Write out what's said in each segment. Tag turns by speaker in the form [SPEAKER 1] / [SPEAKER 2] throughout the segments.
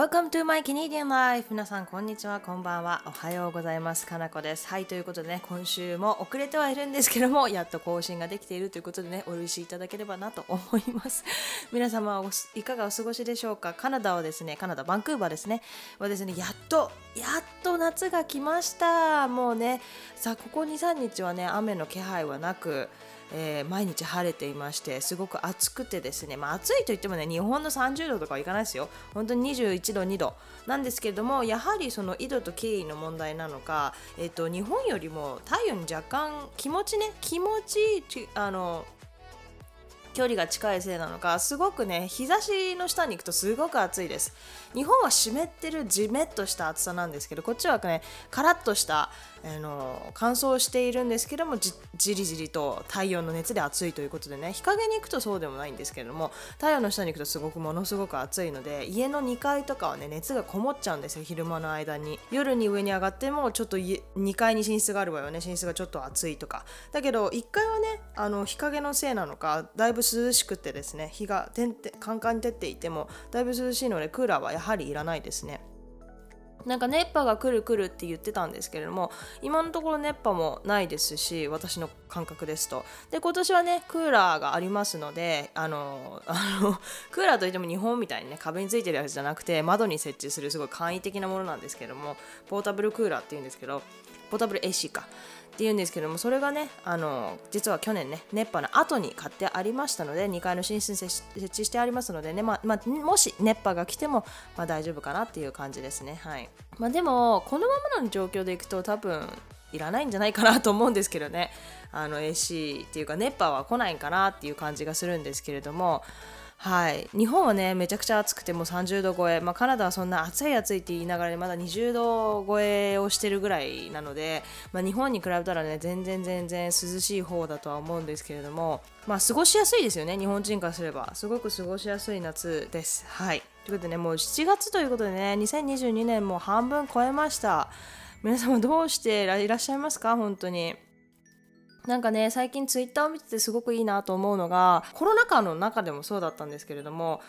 [SPEAKER 1] Welcome to my Canadian Life. 皆さんこんにちはこんばんは。おはようございます。かなこです。はいということでね今週も遅れてはいるんですけどもやっと更新ができているということでねお許しいただければなと思います。皆様いかがお過ごしでしょうか？カナダはですねカナダバンクーバーですね。はですねやっとやっと夏が来ました。もうねさあここ23日はね雨の気配はなくえー、毎日晴れていましてすごく暑くてですね、まあ、暑いといってもね日本の30度とかはいかないですよ。本当に21度2度。なんですけれどもやはりその緯度と経緯の問題なのか、えーと、日本よりも太陽に若干気持ちね気持ちいいあの距離が近いせいなのかすごくね日差しの下に行くとすごく暑いです。日本は湿ってるじめっとした暑さなんですけどこっちはねカラッとしたあの乾燥しているんですけどもじりじりと太陽の熱で暑いということでね日陰に行くとそうでもないんですけれども太陽の下に行くとすごくものすごく暑いので家の2階とかはね熱がこもっちゃうんですよ昼間の間に。夜に上に上がってもちょっと2階に寝室がある場合はね寝室がちょっと暑いとか。だけど1階はねあの日陰のせいなのかだいぶ涼しくてですね日がてんてカンカンに照っていてもだいぶ涼しいのでクーラーはやはりいらないですね。なんか熱波が来る来るって言ってたんですけれども今のところ熱波もないですし私の感覚ですと。で今年はねクーラーがありますのであのあのクーラーといっても日本みたいにね壁についてるやつじゃなくて窓に設置するすごい簡易的なものなんですけどもポータブルクーラーっていうんですけどポータブル AC か。っていうんですけどもそれがねあの実は去年ね熱波の後に買ってありましたので2階の寝室に設置してありますのでね、まあまあ、もし熱波が来ても、まあ、大丈夫かなっていう感じですね。はい、まあ、でもこのままの状況でいくと多分いらないんじゃないかなと思うんですけどね。あの AC っていうか熱波は来ないんかなっていう感じがするんですけれどもはい、日本はねめちゃくちゃ暑くてもう30度超え、まあ、カナダはそんな暑い暑いって言いながら、ね、まだ20度超えをしてるぐらいなので、まあ、日本に比べたらね全然全然涼しい方だとは思うんですけれども、まあ、過ごしやすいですよね日本人からすれば。すごく過ごしやすい夏です。はい。ということでねもう7月ということでね2022年も半分超えました。皆様どうしていらっしゃいますか？本当に。なんかね最近ツイッターを見ててすごくいいなと思うのがコロナ禍の中でもそうだったんですけれども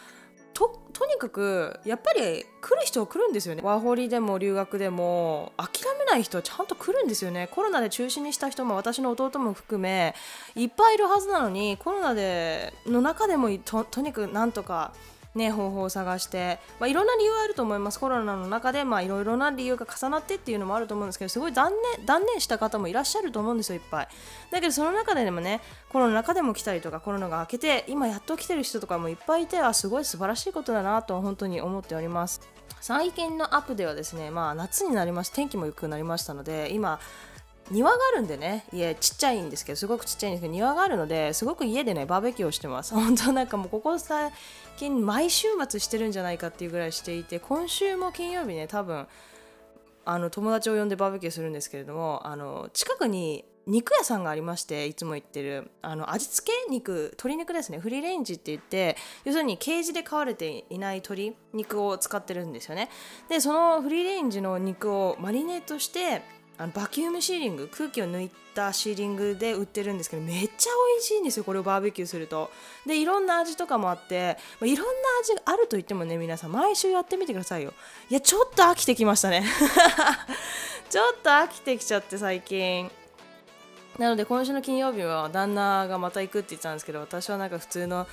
[SPEAKER 1] ととにかくやっぱり来る人は来るんですよね。ワーホリでも留学でも諦めない人はちゃんと来るんですよね。コロナで中止にした人も私の弟も含めいっぱいいるはずなのにコロナでの中でもととにかくなんとかね、方法を探して、まあ、いろんな理由はあると思います。コロナの中で、まあ、いろいろな理由が重なってっていうのもあると思うんですけどすごい断念断念した方もいらっしゃると思うんですよいっぱい。だけどその中ででもねコロナの中でも来たりとかコロナが明けて今やっと来てる人とかもいっぱいいてはすごい素晴らしいことだなと本当に思っております。最近のアップではですね、まあ、夏になりまし天気も良くなりましたので今庭があるんでね家ちっちゃいんですけどすごくちっちゃいんですけど庭があるのですごく家でねバーベキューをしてます。本当なんかもうここ最近毎週末してるんじゃないかっていうぐらいしていて今週も金曜日ね多分あの友達を呼んでバーベキューするんですけれどもあの近くに肉屋さんがありましていつも行ってるあの味付け肉鶏肉ですね。フリーレンジって言って要するにケージで飼われていない鶏肉を使ってるんですよね。でそのフリーレンジの肉をマリネートしてあのバキュームシーリング空気を抜いたシーリングで売ってるんですけどめっちゃ美味しいんですよこれをバーベキューすると。でいろんな味とかもあって、まあ、いろんな味があると言ってもね皆さん毎週やってみてくださいよ。いやちょっと飽きてきましたね。ちょっと飽きてきちゃって最近。なので今週の金曜日は旦那がまた行くって言ってたんですけど私はなんか普通の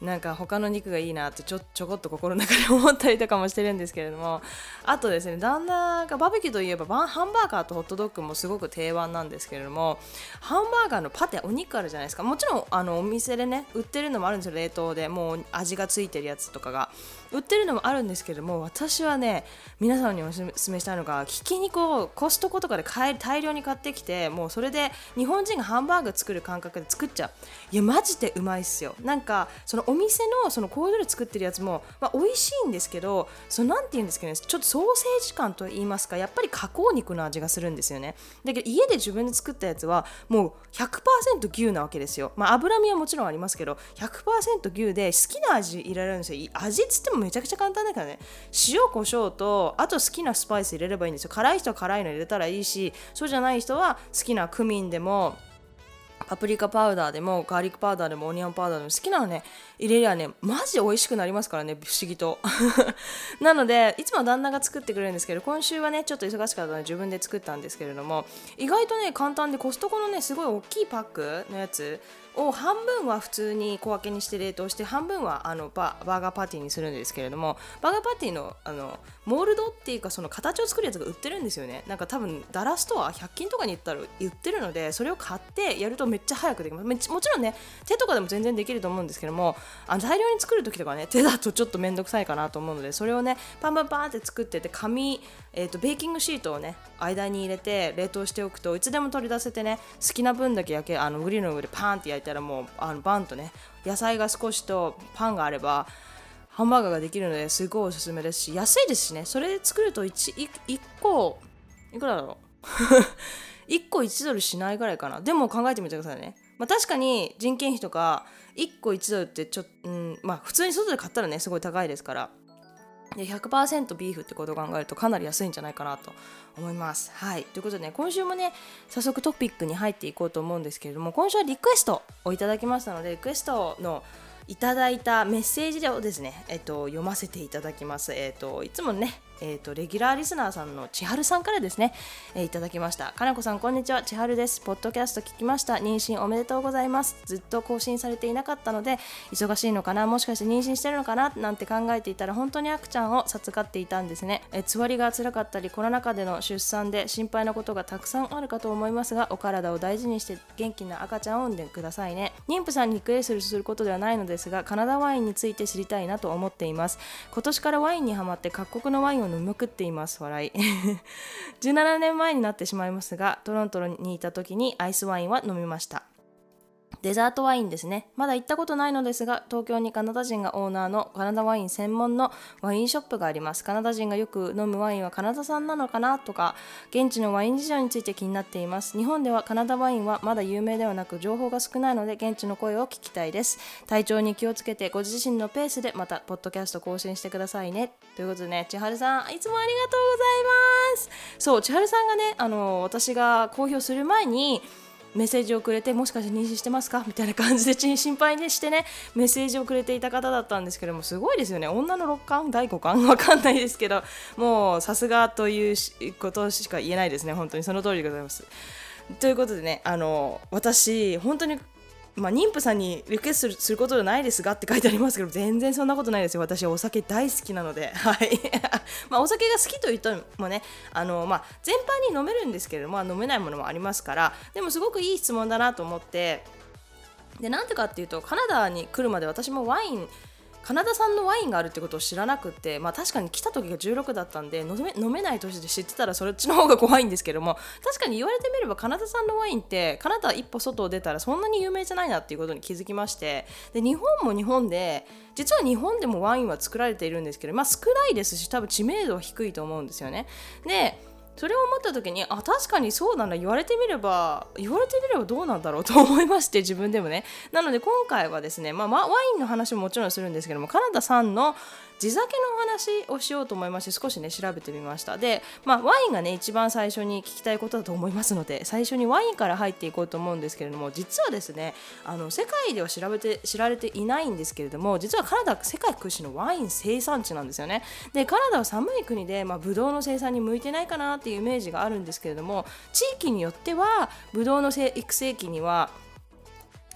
[SPEAKER 1] なんか他の肉がいいなってちょちょこっと心の中で思ったりとかもしてるんですけれども。あとですね旦那がバーベキューといえばハンバーガーとホットドッグもすごく定番なんですけれども。ハンバーガーのパテお肉あるじゃないですか。もちろんあのお店でね売ってるのもあるんですよ。冷凍で。もう味がついてるやつとかが。売ってるのもあるんですけれども私はね皆さんにおすすめしたいのがひき肉をコストコとかで買大量に買ってきてもうそれで日本人がハンバーグ作る感覚で作っちゃう。いやマジでうまいっすよ。なんかそのお店のその工場で作ってるやつも、まあ、美味しいんですけどそのなんて言うんですかねちょっとソーセージ感と言いますかやっぱり加工肉の味がするんですよね。だけど家で自分で作ったやつはもう100%牛なわけですよ。まあ脂身はもちろんありますけど100%牛で好きな味入れられるんですよ。味っつってもめちゃくちゃ簡単だからね。塩コショウとあと好きなスパイス入れればいいんですよ。辛い人は辛いの入れたらいいしそうじゃない人は好きなクミンでもパプリカパウダーでもガーリックパウダーでもオニオンパウダーでも好きなのね。入れりゃねマジ美味しくなりますからね不思議と。なのでいつも旦那が作ってくれるんですけど今週はねちょっと忙しかったので自分で作ったんですけれども意外とね簡単でコストコのねすごい大きいパックのやつを半分は普通に小分けにして冷凍して半分はあのババーガーパーティーにするんですけれどもバーガーパーティーのあのモールドっていうかその形を作るやつが売ってるんですよね。なんか多分ダラストア100均とかに行ったら売ってるのでそれを買ってやるとめっちゃ早くできます。もちろんね手とかでも全然できると思うんですけどもあの大量に作る時とかね手だとちょっと面倒くさいかなと思うのでそれをねパンパンパンって作ってて紙、えーと、ベーキングシートをね間に入れて冷凍しておくといつでも取り出せてね好きな分だけ焼けあのグリルの上でパンって焼いたらもうあのバンとね野菜が少しとパンがあればハンバーガーができるのですごいおすすめですし安いですしねそれで作ると 1, 1個いくらだろう？1個1ドルしないぐらいかな。でも考えてみてくださいね、まあ、確かに人件費とか1個1ドルってちょっと、うん、まあ普通に外で買ったらねすごい高いですからで100%ビーフってことを考えるとかなり安いんじゃないかなと思います。はい。ということでね、今週もね、早速トピックに入っていこうと思うんですけれども、今週はリクエストをいただきましたので、リクエストのいただいたメッセージをですね、えっと、読ませていただきます。えっと、いつもね、えーと、レギュラーリスナーさんの千春さんからですね、えー、いただきました。かなこさんこんにちは。千春です。ポッドキャスト聞きました。妊娠おめでとうございます。ずっと更新されていなかったので忙しいのかな？もしかして妊娠してるのかな？なんて考えていたら本当に赤ちゃんを授かっていたんですね、えー、つわりが辛かったりコロナ禍での出産で心配なことがたくさんあるかと思いますがお体を大事にして元気な赤ちゃんを産んでくださいね。妊婦さんにリクエストすることではないのですがカナダワインについて知りたいなと思っています。今年からワインにはまって各国のワインを飲みまくっています笑い。17年前になってしまいますがトロントにいた時にアイスワインは飲みました。デザートワインですね。まだ行ったことないのですが、東京にカナダ人がオーナーのカナダワイン専門のワインショップがあります。カナダ人がよく飲むワインはカナダ産なのかなとか、現地のワイン事情について気になっています。日本ではカナダワインはまだ有名ではなく、情報が少ないので、現地の声を聞きたいです。体調に気をつけて、ご自身のペースでまた、ポッドキャスト更新してくださいね。ということでね、千春さん、いつもありがとうございます。そう、千春さんがね、あの、私が公表する前に、メッセージをくれてもしかして妊娠してますか？みたいな感じで心配にしてねメッセージをくれていた方だったんですけどもすごいですよね。女の六冠第五冠わかんないですけどもうさすがということしか言えないですね。本当にその通りでございます。ということでねあの私本当にまあ、妊婦さんにリクエストすることじゃないですがって書いてありますけど全然そんなことないですよ。私はお酒大好きなので、はい。まあ、お酒が好きといってもねあの、まあ、全般に飲めるんですけれども、飲めないものもありますからでもすごくいい質問だなと思って。でなんでかっていうとカナダに来るまで私もワインカナダ産のワインがあるってことを知らなくて、まあ、確かに来た時が16だったんで飲め飲めない年で知ってたらそっちの方が怖いんですけども確かに言われてみればカナダ産のワインってカナダ一歩外を出たらそんなに有名じゃないなっていうことに気づきましてで日本も日本で実は日本でもワインは作られているんですけど、まあ、少ないですし多分知名度は低いと思うんですよね。でそれを思った時にあ確かにそうな。んだ言われてみれば言われてみればどうなんだろうと思いまして自分でもね。なので今回はですね、まあ、ワインの話ももちろんするんですけどもカナダさんの地酒のお話をしようと思いまして少しね調べてみました。で、まあ、ワインがね一番最初に聞きたいことだと思いますので最初にワインから入っていこうと思うんですけれども実はですねあの世界では調べて知られていないんですけれども実はカナダ世界屈指のワイン生産地なんですよね。でカナダは寒い国で、まあ、ブドウの生産に向いてないかなっていうイメージがあるんですけれども地域によってはブドウの育成期には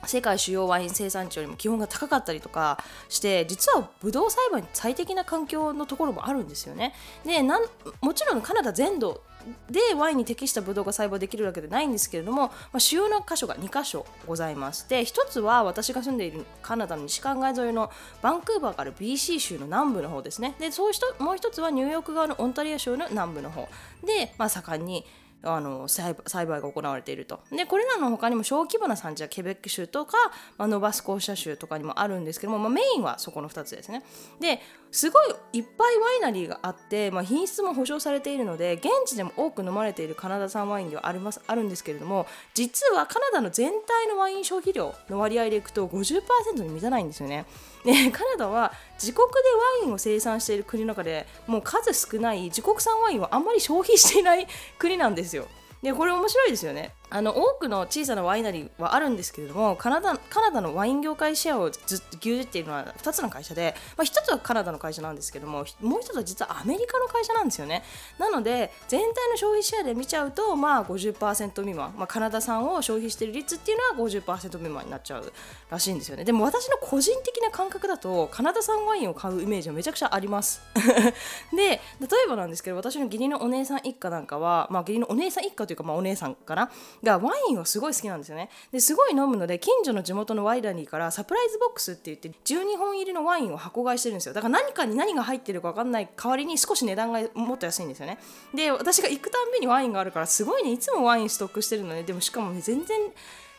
[SPEAKER 1] 世界主要ワイン生産地よりも気温が高かったりとかして実はブドウ栽培に最適な環境のところもあるんですよね。でなんもちろんカナダ全土でワインに適したブドウが栽培できるわけではないんですけれども、まあ、主要な箇所が2箇所ございまして1つは私が住んでいるカナダの西海岸沿いのバンクーバーから BC 州の南部の方ですねでそういうもう1つはニューヨーク側のオンタリア州の南部の方で、まあ、盛んにあの栽培が行われていると。でこれらの他にも小規模な産地はケベック州とか、まあ、ノバスコーシャ州とかにもあるんですけども、まあ、メインはそこの2つですね。ですごいいっぱいワイナリーがあって、まあ、品質も保証されているので現地でも多く飲まれているカナダ産ワインではありますあるんですけれども実はカナダの全体のワイン消費量の割合でいくと50%に満たないんですよね。で カナダは自国でワインを生産している国の中でもう数少ない自国産ワインをあんまり消費していない国なんですよ。でこれ面白いですよね。あの多くの小さなワイナリーはあるんですけれどもカナダカナダのワイン業界シェアをずっと牛耳っているのは2つの会社で、まあ、1つはカナダの会社なんですけどももう1つは実はアメリカの会社なんですよね。なので全体の消費シェアで見ちゃうとまあ50%未満、まあ、カナダ産を消費している率っていうのは50%未満になっちゃうらしいんですよね。でも私の個人的な感覚だとカナダ産ワインを買うイメージはめちゃくちゃあります。で例えばなんですけど私の義理のお姉さん一家なんかは、まあ、義理のお姉さん一家というか、まあ、お姉さんかな。がワインをすごい好きなんですよね。ですごい飲むので近所の地元のワイナリーからサプライズボックスって言って12本入りのワインを箱買いしてるんですよ。だから何かに何が入ってるか分かんない代わりに少し値段がもっと安いんですよね。で私が行くたんびにワインがあるからすごいねいつもワインストックしてるのね。でもしかもね全然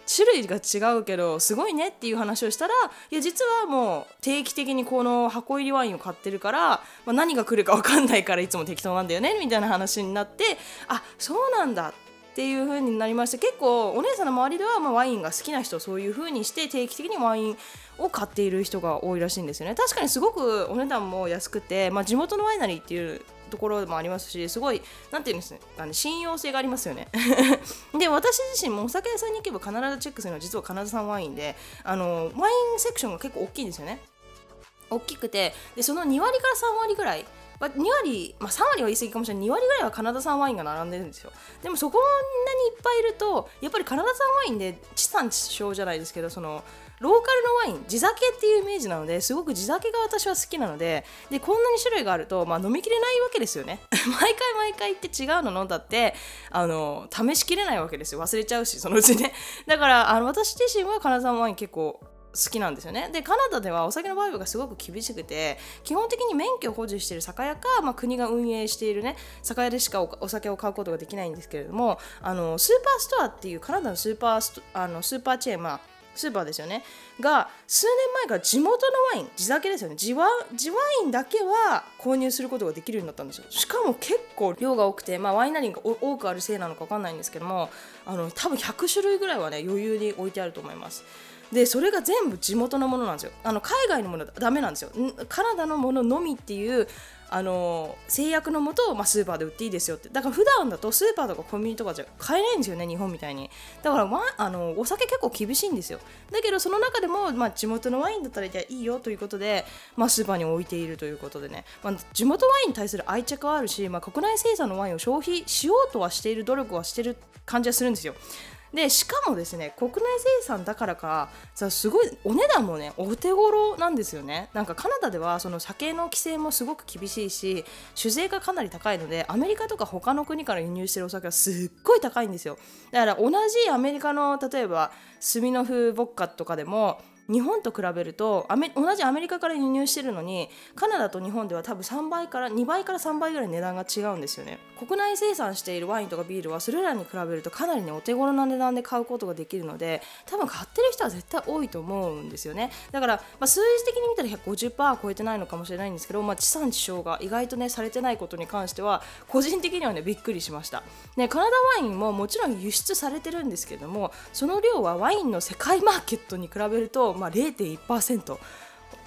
[SPEAKER 1] 種類が違うけどすごいねっていう話をしたらいや実はもう定期的にこの箱入りワインを買ってるから、まあ、何が来るか分かんないからいつも適当なんだよねみたいな話になってあそうなんだ。っていう風になりまして結構お姉さんの周りではまワインが好きな人そういう風にして定期的にワインを買っている人が多いらしいんですよね。確かにすごくお値段も安くて、まあ、地元のワイナリーっていうところもありますしすごい何て言うんですね信用性がありますよね。で私自身もお酒屋さんに行けば必ずチェックするのは実は金沢ワインであのワインセクションが結構大きいんですよね。大きくてでその2割から3割ぐらいまあ、2割、まあ、3割は言い過ぎかもしれない。2割ぐらいはカナダ産ワインが並んでるんですよ。でもそこんなにいっぱいいるとやっぱりカナダ産ワインで地産地消じゃないですけどそのローカルのワイン地酒っていうイメージなのですごく地酒が私は好きなのででこんなに種類があると、まあ、飲みきれないわけですよね。毎回毎回って違うの飲んだってあの試しきれないわけですよ。忘れちゃうしそのうちね。だからあの私自身はカナダ産ワイン結構好きなんですよね。でカナダではお酒のバイブがすごく厳しくて基本的に免許を保持している酒屋か、まあ、国が運営しているね酒屋でしかお酒を買うことができないんですけれどもあのスーパーストアっていうカナダのスーパーストあのスーパーチェーン、まあ、スーパーですよね。が数年前から地元のワイン地酒ですよね。地ワ地ワインだけは購入することができるようになったんですよ。しかも結構量が多くて、まあ、ワイナリーが多くあるせいなのか分かんないんですけどもあの多分100種類ぐらいはね余裕に置いてあると思います。でそれが全部地元のものなんですよ。あの海外のものダメなんですよ。カナダのもののみっていうあの制約のもと、まあ、スーパーで売っていいですよって。だから普段だとスーパーとかコンビニとかじゃ買えないんですよね日本みたいに。だから、まあ、のお酒結構厳しいんですよ。だけどその中でも、まあ、地元のワインだったらいいよということで、まあ、スーパーに置いているということでね、まあ、地元ワインに対する愛着はあるし、まあ、国内生産のワインを消費しようとはしている努力はしてる感じはするんですよ。でしかもですね国内生産だからかさすごいお値段もねお手頃なんですよね。なんかカナダではその酒の規制もすごく厳しいし酒税がかなり高いのでアメリカとか他の国から輸入してるお酒はすっごい高いんですよ。だから同じアメリカの例えばスミノフボッカとかでも日本と比べるとアメ同じアメリカから輸入してるのにカナダと日本では多分3倍から2倍から3倍ぐらい値段が違うんですよね。国内生産しているワインとかビールはそれらに比べるとかなりねお手頃な値段で買うことができるので多分買ってる人は絶対多いと思うんですよね。だから、まあ、数字的に見たら150%超えてないのかもしれないんですけど、まあ、地産地消が意外とねされてないことに関しては個人的にはねびっくりしました、ね、カナダワインももちろん輸出されてるんですけどもその量はワインの世界マーケットに比べるとまあ、0.1%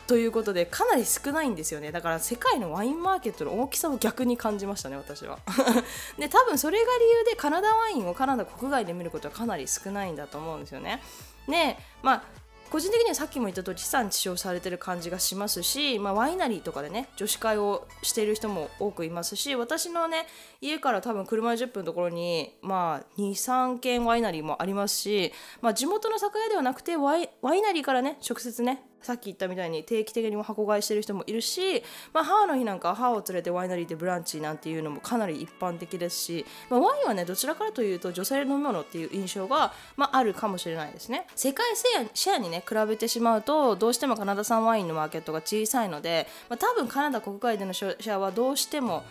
[SPEAKER 1] ということでかなり少ないんですよね。だから世界のワインマーケットの大きさを逆に感じましたね私は。で多分それが理由でカナダワインをカナダ国外で見ることはかなり少ないんだと思うんですよね。でまあ個人的にはさっきも言った通り地産地消されてる感じがしますし、まあ、ワイナリーとかでね女子会をしている人も多くいますし私のね家から多分車で10分のところに、まあ、23軒ワイナリーもありますし、まあ、地元の酒屋ではなくてワイナリーからね直接ねさっき言ったみたいに定期的にも箱買いしてる人もいるし、まあ、母の日なんか母を連れてワイナリーでブランチなんていうのもかなり一般的ですし、まあ、ワインはねどちらかというと女性の飲み物っていう印象が、まあ、あるかもしれないですね。世界シェアにね比べてしまうとどうしてもカナダ産ワインのマーケットが小さいので、まあ、多分カナダ国外でのシェアはどうしても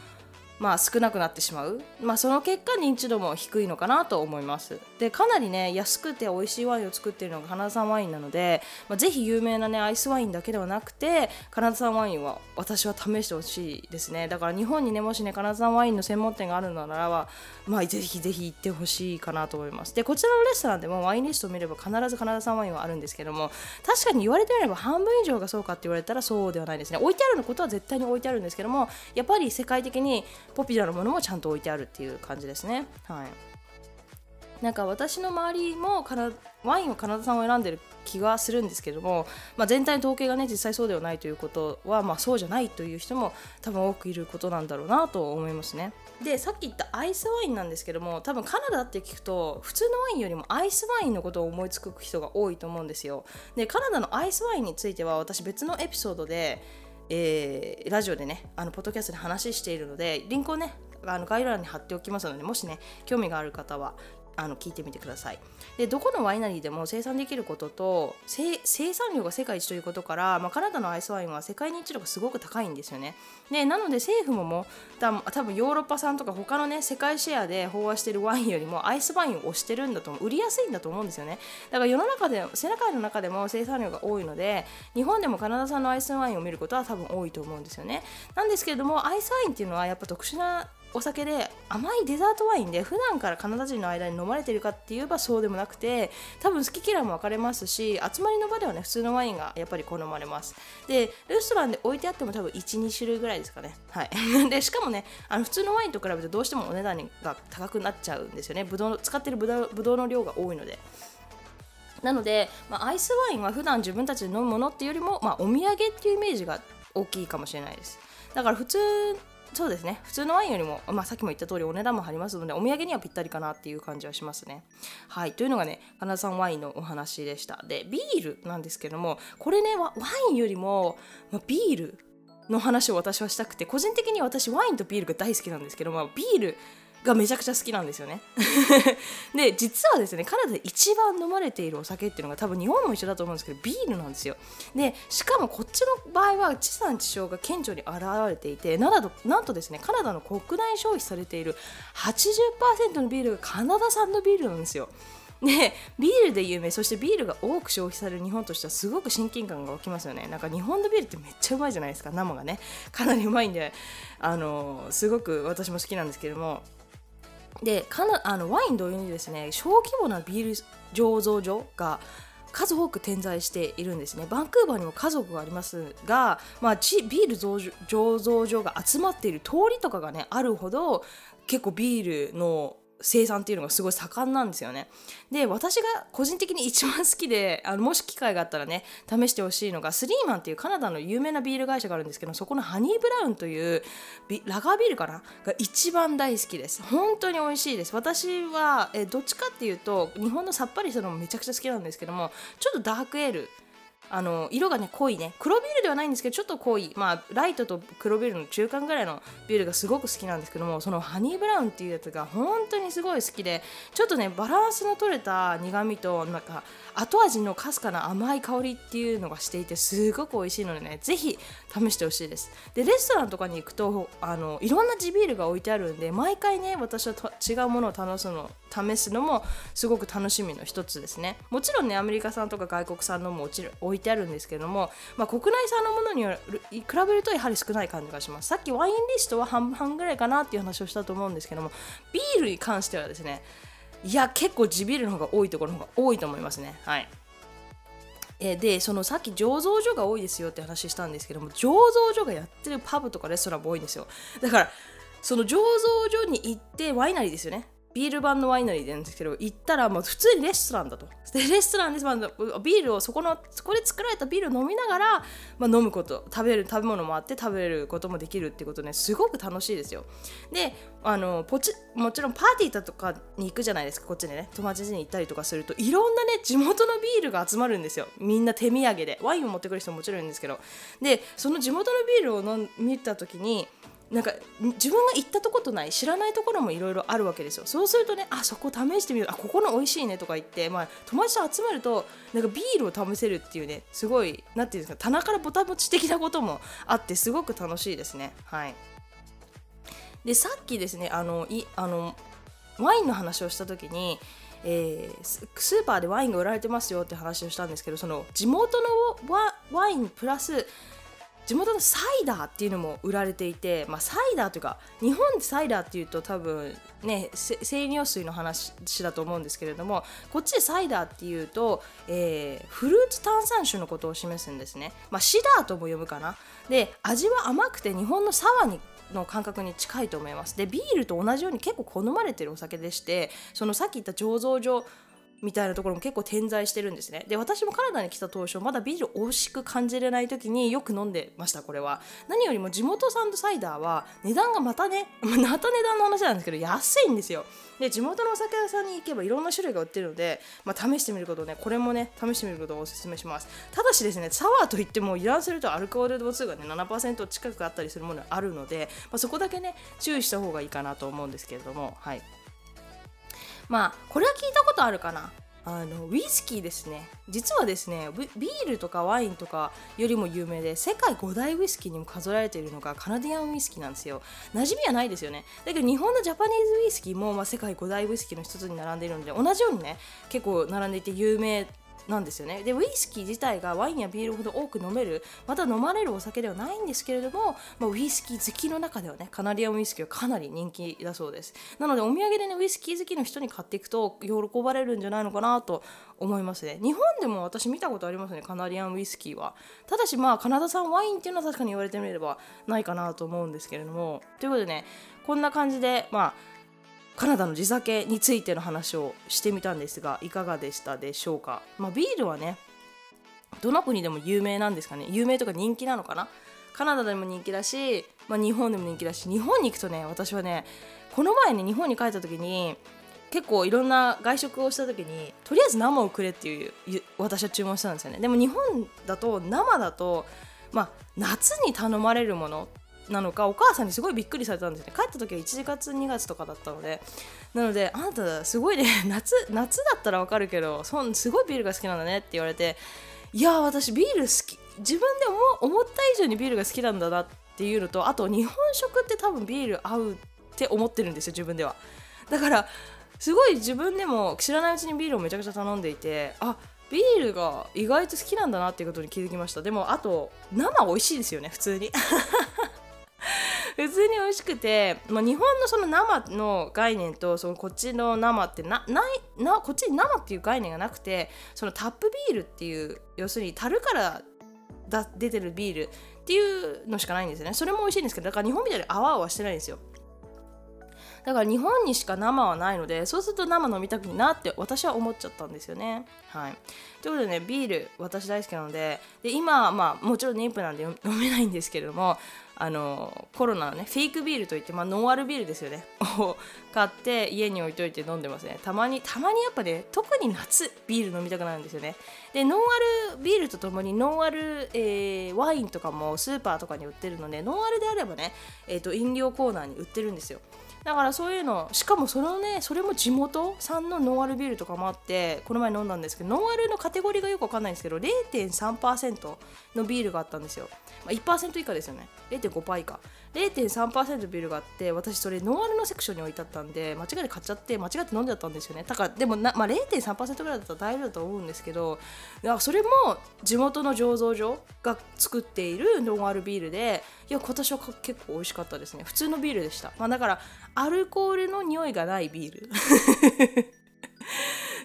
[SPEAKER 1] まあ、少なくなってしまう、まあ、その結果認知度も低いのかなと思います。でかなりね安くて美味しいワインを作っているのがカナダ産ワインなので、まあ、ぜひ有名なねアイスワインだけではなくてカナダ産ワインは私は試してほしいですね。だから日本にねもしねカナダ産ワインの専門店があるのならば、まあ、ぜひぜひ行ってほしいかなと思います。でこちらのレストランでもワインリストを見れば必ずカナダ産ワインはあるんですけども確かに言われてみれば半分以上がそうかって言われたらそうではないですね。置いてあるのことは絶対に置いてあるんですけどもやっぱり世界的にポピュラーなものもちゃんと置いてあるっていう感じですね。はいなんか私の周りもワインをカナダ産を選んでる気がするんですけども、まあ、全体の統計がね実際そうではないということは、まあ、そうじゃないという人も多分多くいることなんだろうなと思いますね。でさっき言ったアイスワインなんですけども多分カナダって聞くと普通のワインよりもアイスワインのことを思いつく人が多いと思うんですよ。でカナダのアイスワインについては私別のエピソードでえー、ラジオでねあのポッドキャストで話しているのでリンクをねあの概要欄に貼っておきますのでもしね興味がある方はあの聞いてみてください。でどこのワイナリーでも生産できることと生産量が世界一ということから、まあ、カナダのアイスワインは世界認知度がすごく高いんですよね。でなので政府もも多分ヨーロッパ産とか他のね世界シェアで飽和してるワインよりもアイスワインを推してるんだと売りやすいんだと思うんですよね。だから世の中で世界の中でも生産量が多いので日本でもカナダ産のアイスワインを見ることは多分多いと思うんですよね。なんですけれどもアイスワインっていうのはやっぱ特殊なお酒で甘いデザートワインで普段からカナダ人の間に飲まれてるかって言えばそうでもなくて多分好き嫌いも分かれますし集まりの場ではね普通のワインがやっぱり好まれます。でレストランで置いてあっても多分12種類ぐらいですかね。はい。でしかもねあの普通のワインと比べてどうしてもお値段が高くなっちゃうんですよね。ぶどう使ってるぶどうぶどうの量が多いので。なので、まあ、アイスワインは普段自分たちで飲むものっていうよりも、まあ、お土産っていうイメージが大きいかもしれないです。だから普通そうですね普通のワインよりも、まあ、さっきも言った通りお値段も張りますのでお土産にはぴったりかなっていう感じはしますね。はいというのがねカナダ産ワインのお話でした。でビールなんですけどもこれねワインよりも、まあ、ビールの話を私はしたくて個人的に私ワインとビールが大好きなんですけどまあビールがめちゃくちゃ好きなんですよね。で実はですねカナダで一番飲まれているお酒っていうのが多分日本も一緒だと思うんですけどビールなんですよ。でしかもこっちの場合は地産地消が顕著に現れていてなんとなんとですねカナダの国内消費されている80%のビールがカナダ産のビールなんですよ。でビールで有名そしてビールが多く消費される日本としてはすごく親近感が起きますよね。なんか日本のビールってめっちゃうまいじゃないですか。生がね。かなりうまいんであのすごく私も好きなんですけども。でかなあのワイン同様にですね小規模なビール醸造所が数多く点在しているんですね。バンクーバーにも家族がありますが、まあ、ビール醸造所が集まっている通りとかがねあるほど結構ビールの生産っていうのがすごい盛んなんですよね。で私が個人的に一番好きで あのもし機会があったらね試してほしいのがスリーマンっていうカナダの有名なビール会社があるんですけどそこのハニーブラウンというラガービールかな？が一番大好きです。本当に美味しいです。私はえどっちかっていうと日本のさっぱりしたのもめちゃくちゃ好きなんですけどもちょっとダークエールあの色がね濃いね。黒ビールではないんですけどちょっと濃い。まあライトと黒ビールの中間ぐらいのビールがすごく好きなんですけどもそのハニーブラウンっていうやつが本当にすごい好きでちょっとねバランスの取れた苦みとなんか後味のかすかな甘い香りっていうのがしていてすごく美味しいのでねぜひ試してほしいです。でレストランとかに行くとあのいろんな地ビールが置いてあるんで毎回ね私は違うものを楽すの試すのもすごく楽しみの一つですね。もちろんねアメリカ産とか外国産のも置いてあるんですけども、まあ、国内産のものに比べるとやはり少ない感じがします。さっきワインリストは半々ぐらいかなっていう話をしたと思うんですけどもビールに関してはですねいや結構地ビールの方が多いところの方が多いと思いますね。はい。えでそのさっき醸造所が多いですよって話したんですけども醸造所がやってるパブとかレストランも多いんですよ。だからその醸造所に行ってワイナリーですよね。ビール版のワイナリーなんですけど行ったらもう普通にレストランだと。でレストランで、まあ、ビールをそこのそこで作られたビールを飲みながら、まあ、飲むこと食べる食べ物もあって食べることもできるってことねすごく楽しいですよ。であのポチもちろんパーティーだとかに行くじゃないですかこっちでね。友達に行ったりとかするといろんなね地元のビールが集まるんですよ。みんな手土産で。ワインを持ってくる人ももちろんいるんですけど。でその地元のビールを飲見た時になんか自分が行ったとことない知らないところもいろいろあるわけですよ。そうするとねあそこ試してみるあここの美味しいねとか言って、まあ、友達と集まるとなんかビールを試せるっていうねすごいなんていうんですか棚からぼたもち的なこともあってすごく楽しいですね。はい。でさっきですねあのいあのワインの話をした時にえー、スーパーでワインが売られてますよって話をしたんですけどその地元のワインプラス地元のサイダーっていうのも売られていて、まあ、サイダーというか日本でサイダーっていうと多分ね生尿水の話だと思うんですけれどもこっちでサイダーっていうと、えー、フルーツ炭酸酒のことを示すんですね、まあ、シダーとも呼ぶかな。で味は甘くて日本のサワにの感覚に近いと思います。でビールと同じように結構好まれてるお酒でしてそのさっき言った醸造所みたいなところも結構点在してるんですね。で私もカナダに来た当初まだビール美味しく感じれない時によく飲んでましたこれは。何よりも地元産のサイダーは値段がまたね また値段の話なんですけど安いんですよ。で地元のお酒屋さんに行けばいろんな種類が売ってるので、まあ、試してみることねこれもね試してみることをおすすめします。ただしですねサワーといってもイランするとアルコール度数がね7%近くあったりするものがあるので、まあ、そこだけね注意した方がいいかなと思うんですけれどもはい。まあこれは聞いたことあるかな。あのウイスキーですね。実はですねビールとかワインとかよりも有名で世界5大ウイスキーにも数えられているのがカナディアンウイスキーなんですよ。馴染みはないですよね。だけど日本のジャパニーズウイスキーも、まあ、世界5大ウイスキーの一つに並んでいるので同じようにね結構並んでいて有名なんですよね。でウイスキー自体がワインやビールほど多く飲めるまた飲まれるお酒ではないんですけれども、まあ、ウイスキー好きの中ではねカナリアンウイスキーはかなり人気だそうです。なのでお土産でねウイスキー好きの人に買っていくと喜ばれるんじゃないのかなと思いますね。日本でも私見たことありますねカナリアンウイスキーは。ただしまあカナダ産ワインっていうのは確かに言われてみればないかなと思うんですけれども。ということでねこんな感じでまあカナダの地酒についての話をしてみたんですがいかがでしたでしょうか、まあ、ビールはねどの国でも有名なんですかね。有名とか人気なのかな？カナダでも人気だし、まあ、日本でも人気だし日本に行くとね私はねこの前ね日本に帰った時に結構いろんな外食をした時にとりあえず生をくれっていう私は注文したんですよね。でも日本だと生だとまあ夏に頼まれるものなのかお母さんにすごいびっくりされたんですね。帰った時は1月2月とかだったので。なのであなたすごいね 夏夏だったらわかるけどそすごいビールが好きなんだねって言われていや私ビール好き自分で思思った以上にビールが好きなんだなっていうのとあと日本食って多分ビール合うって思ってるんですよ自分では。だからすごい自分でも知らないうちにビールをめちゃくちゃ頼んでいてあビールが意外と好きなんだなっていうことに気づきました。でもあと生美味しいですよね普通に。普通に美味しくて、まあ、日本のその生の概念とそのこっちの生ってなないなこっちに生っていう概念がなくてそのタップビールっていう要するに樽からだ出てるビールっていうのしかないんですよね。それも美味しいんですけどだから日本みたいに泡はしてないんですよ。だから日本にしか生はないのでそうすると生飲みたくなって私は思っちゃったんですよね。はい、ということでねビール私大好きなのでで今まあもちろん妊婦なんで飲めないんですけれどもあのコロナのねフェイクビールといって、まあ、ノンアルビールですよね。を買って家に置いといて飲んでますね。たまにたまにやっぱね特に夏ビール飲みたくなるんですよね。でノンアルビールとともにノンアル、えー、ワインとかもスーパーとかに売ってるのでノンアルであればね、えーと飲料コーナーに売ってるんですよ。だからそういうのしかもそのねそれも地元産のノンアルビールとかもあってこの前飲んだんですけどノンアルのカテゴリーがよくわかんないんですけど0.3%のビールがあったんですよ、まあ、1%以下ですよね。0.5%以下。0.3%ビールがあって私それノンアルのセクションに置いてあったんで間違えて買っちゃって間違って飲んじゃったんですよね。だからでもな、まあ、0.3%ぐらいだったら大丈夫だと思うんですけどそれも地元の醸造所が作っているノンアルビールでいや今年は結構美味しかったですね。普通のビールでした、まあ、だからアルコールの匂いがないビール。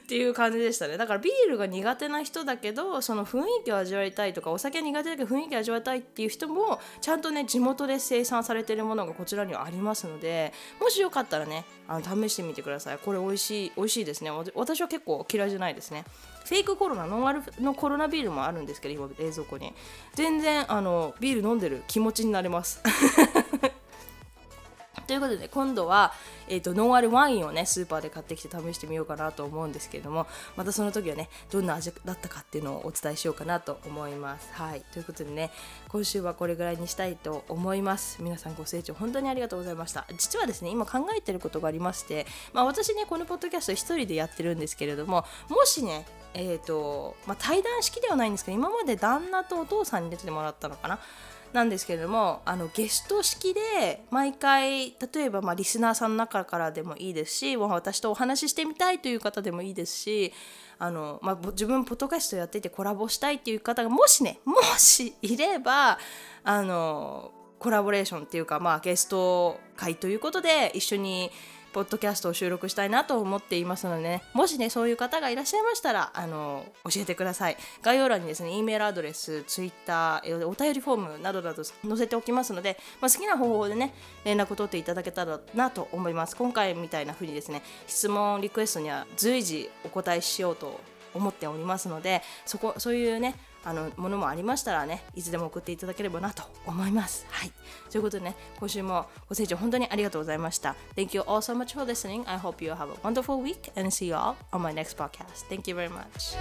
[SPEAKER 1] っていう感じでしたね。だからビールが苦手な人だけどその雰囲気を味わいたいとかお酒苦手だけど雰囲気を味わいたいっていう人もちゃんとね地元で生産されてるものがこちらにはありますのでもしよかったらねあの試してみてください。これ美味しい美味しいですね。私は結構嫌いじゃないですね。フェイクコロナノンアルのコロナビールもあるんですけど今冷蔵庫に。全然あのビール飲んでる気持ちになれます。ということで今度は、えーと、ノンアルワインをねスーパーで買ってきて試してみようかなと思うんですけれどもまたその時はねどんな味だったかっていうのをお伝えしようかなと思います。はい。ということでね今週はこれぐらいにしたいと思います。皆さんご清聴本当にありがとうございました。実はですね今考えてることがありまして、まあ、私ねこのポッドキャスト1人でやってるんですけれどももしねえーとまあ、対談式ではないんですけど今まで旦那とお父さんに出てもらったのかな。なんですけれどもあのゲスト式で毎回例えばまリスナーさんの中からでもいいですし私とお話ししてみたいという方でもいいですしあの、まあ、自分ポッドキャストやっていてコラボしたいっていう方がもしねもしいればあのコラボレーションっていうか、まあ、ゲスト会ということで一緒にポッドキャストを収録したいなと思っていますのでねもしねそういう方がいらっしゃいましたらあの教えてください。概要欄にですね E メールアドレス Twitter お便りフォームなどなど載せておきますので、まあ、好きな方法でね連絡を取っていただけたらなと思います。今回みたいな風にですね質問リクエストには随時お答えしようと思っておりますのでそこそういうねあのものもありましたらねいつでも送っていただければなと思いますはいということでね今週もご清聴本当にありがとうございました Thank you all so much for listening I hope you have a wonderful week and see you all on my next podcast Thank you very much